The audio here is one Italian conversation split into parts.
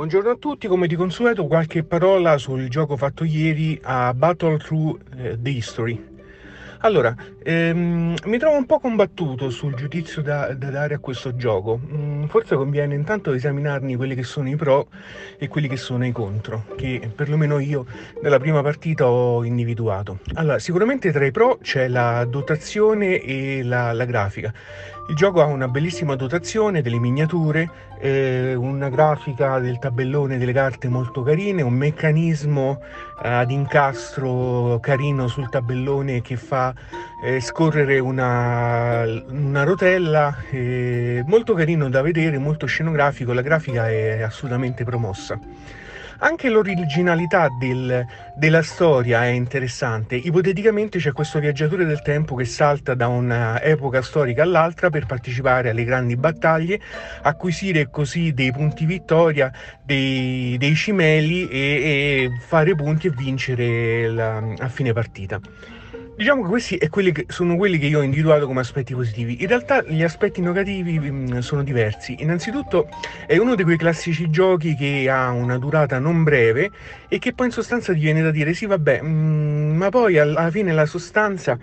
Buongiorno a tutti, come di consueto qualche parola sul gioco fatto ieri a Battle Through eh, the History. Allora, ehm, mi trovo un po' combattuto sul giudizio da, da dare a questo gioco. Mm, forse conviene intanto esaminarne quelli che sono i pro e quelli che sono i contro, che perlomeno io nella prima partita ho individuato. Allora, sicuramente tra i pro c'è la dotazione e la, la grafica. Il gioco ha una bellissima dotazione, delle miniature, eh, una grafica del tabellone delle carte molto carine, un meccanismo eh, ad incastro carino sul tabellone che fa eh, scorrere una, una rotella, eh, molto carino da vedere, molto scenografico, la grafica è assolutamente promossa. Anche l'originalità del, della storia è interessante. Ipoteticamente c'è questo viaggiatore del tempo che salta da un'epoca storica all'altra per partecipare alle grandi battaglie, acquisire così dei punti vittoria, dei, dei cimeli e, e, fare punti e vincere la, a fine partita. Diciamo che questi quelli sono quelli che io ho individuato come aspetti positivi. In realtà gli aspetti negativi mm, sono diversi. Innanzitutto è uno di quei classici giochi che ha una durata non breve e che poi in sostanza ti viene da dire sì vabbè, mh, mm, ma poi alla fine la sostanza...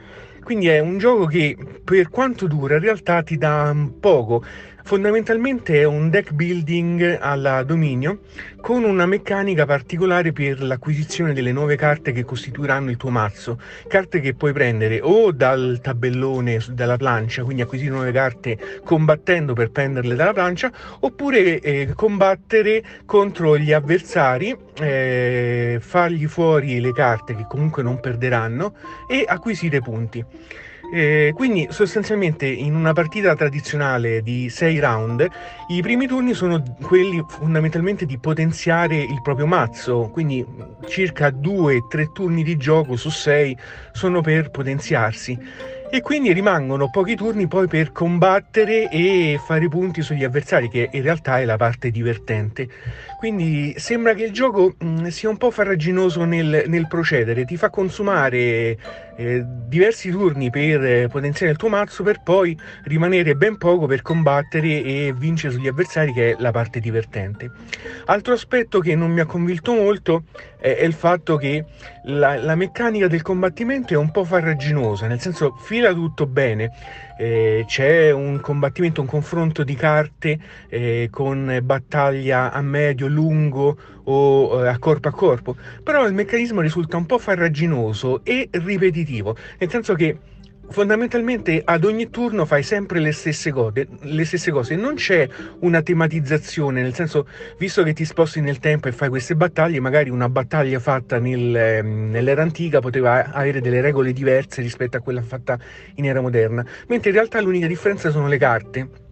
Quindi è un gioco che per quanto dura in realtà ti dà poco Fondamentalmente è un deck building alla dominio con una meccanica particolare per l'acquisizione delle nuove carte che costituiranno il tuo mazzo, carte che puoi prendere o dal tabellone, dalla plancia, quindi acquisire nuove carte combattendo per prenderle dalla plancia, oppure eh, combattere contro gli avversari, eh, fargli fuori le carte che comunque non perderanno e acquisire punti. Eh, quindi sostanzialmente in una partita tradizionale di 6 round i primi turni sono quelli fondamentalmente di potenziare il proprio mazzo, quindi circa 2-3 turni di gioco su 6 sono per potenziarsi e quindi rimangono pochi turni poi per combattere e fare punti sugli avversari, che in realtà è la parte divertente. Quindi sembra che il gioco mh, mm, sia un po' farraginoso nel, nel procedere, ti fa consumare eh, diversi turni per eh, potenziare il tuo mazzo per poi rimanere ben poco per combattere e vincere sugli avversari, che è la parte divertente. Altro aspetto che non mi ha convinto molto è, è il fatto che la, la meccanica del combattimento è un po' farraginosa, nel senso fila tutto bene, eh, c'è un combattimento, un confronto di carte eh, con battaglia a medio, lungo o eh, a corpo a corpo, però il meccanismo risulta un po' farraginoso e ripetitivo, nel senso che fondamentalmente ad ogni turno fai sempre le stesse, cose, le stesse cose, non c'è una tematizzazione, nel senso, visto che ti sposti nel tempo e fai queste battaglie, magari una battaglia fatta nel, ehm, nell'era antica poteva avere delle regole diverse rispetto a quella fatta in era moderna, mentre in realtà l'unica differenza sono le carte.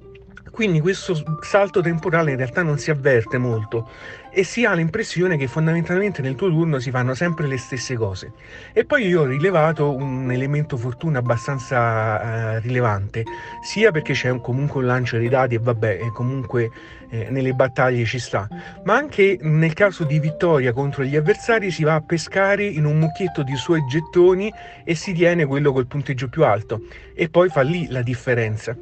Quindi questo salto temporale in realtà non si avverte molto e si ha l'impressione che fondamentalmente nel tuo turno si fanno sempre le stesse cose. E poi io ho rilevato un elemento fortuna abbastanza eh, rilevante, sia perché c'è un, comunque un lancio dei dadi e vabbè, comunque eh, nelle battaglie ci sta, ma anche nel caso di vittoria contro gli avversari si va a pescare in un mucchietto di suoi gettoni e si tiene quello col punteggio più alto e poi fa lì la differenza.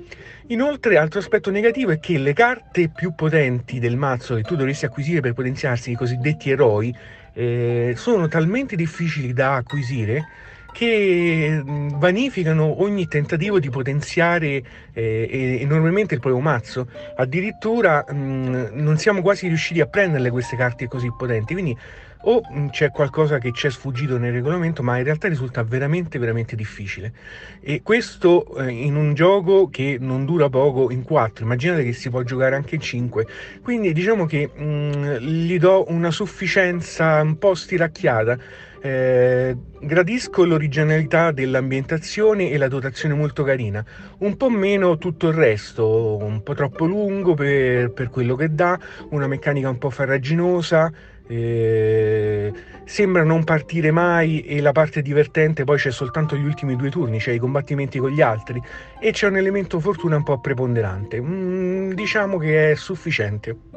Inoltre, altro aspetto negativo è che le carte più potenti del mazzo che tu dovresti acquisire per potenziarsi, i cosiddetti eroi, eh, sono talmente difficili da acquisire che vanificano ogni tentativo di potenziare eh, enormemente il proprio mazzo. Addirittura mh, non siamo quasi riusciti a prenderle queste carte così potenti. Quindi o c'è qualcosa che ci è sfuggito nel regolamento, ma in realtà risulta veramente, veramente difficile. E questo eh, in un gioco che non dura poco in 4, immaginate che si può giocare anche in 5. Quindi diciamo che mh, gli do una sufficienza un po' stiracchiata eh, gradisco l'originalità dell'ambientazione e la dotazione molto carina, un po' meno tutto il resto, un po' troppo lungo per, per quello che dà, una meccanica un po' farraginosa, eh, sembra non partire mai e la parte divertente poi c'è soltanto gli ultimi due turni, cioè i combattimenti con gli altri e c'è un elemento fortuna un po' preponderante. Mm, diciamo che è sufficiente.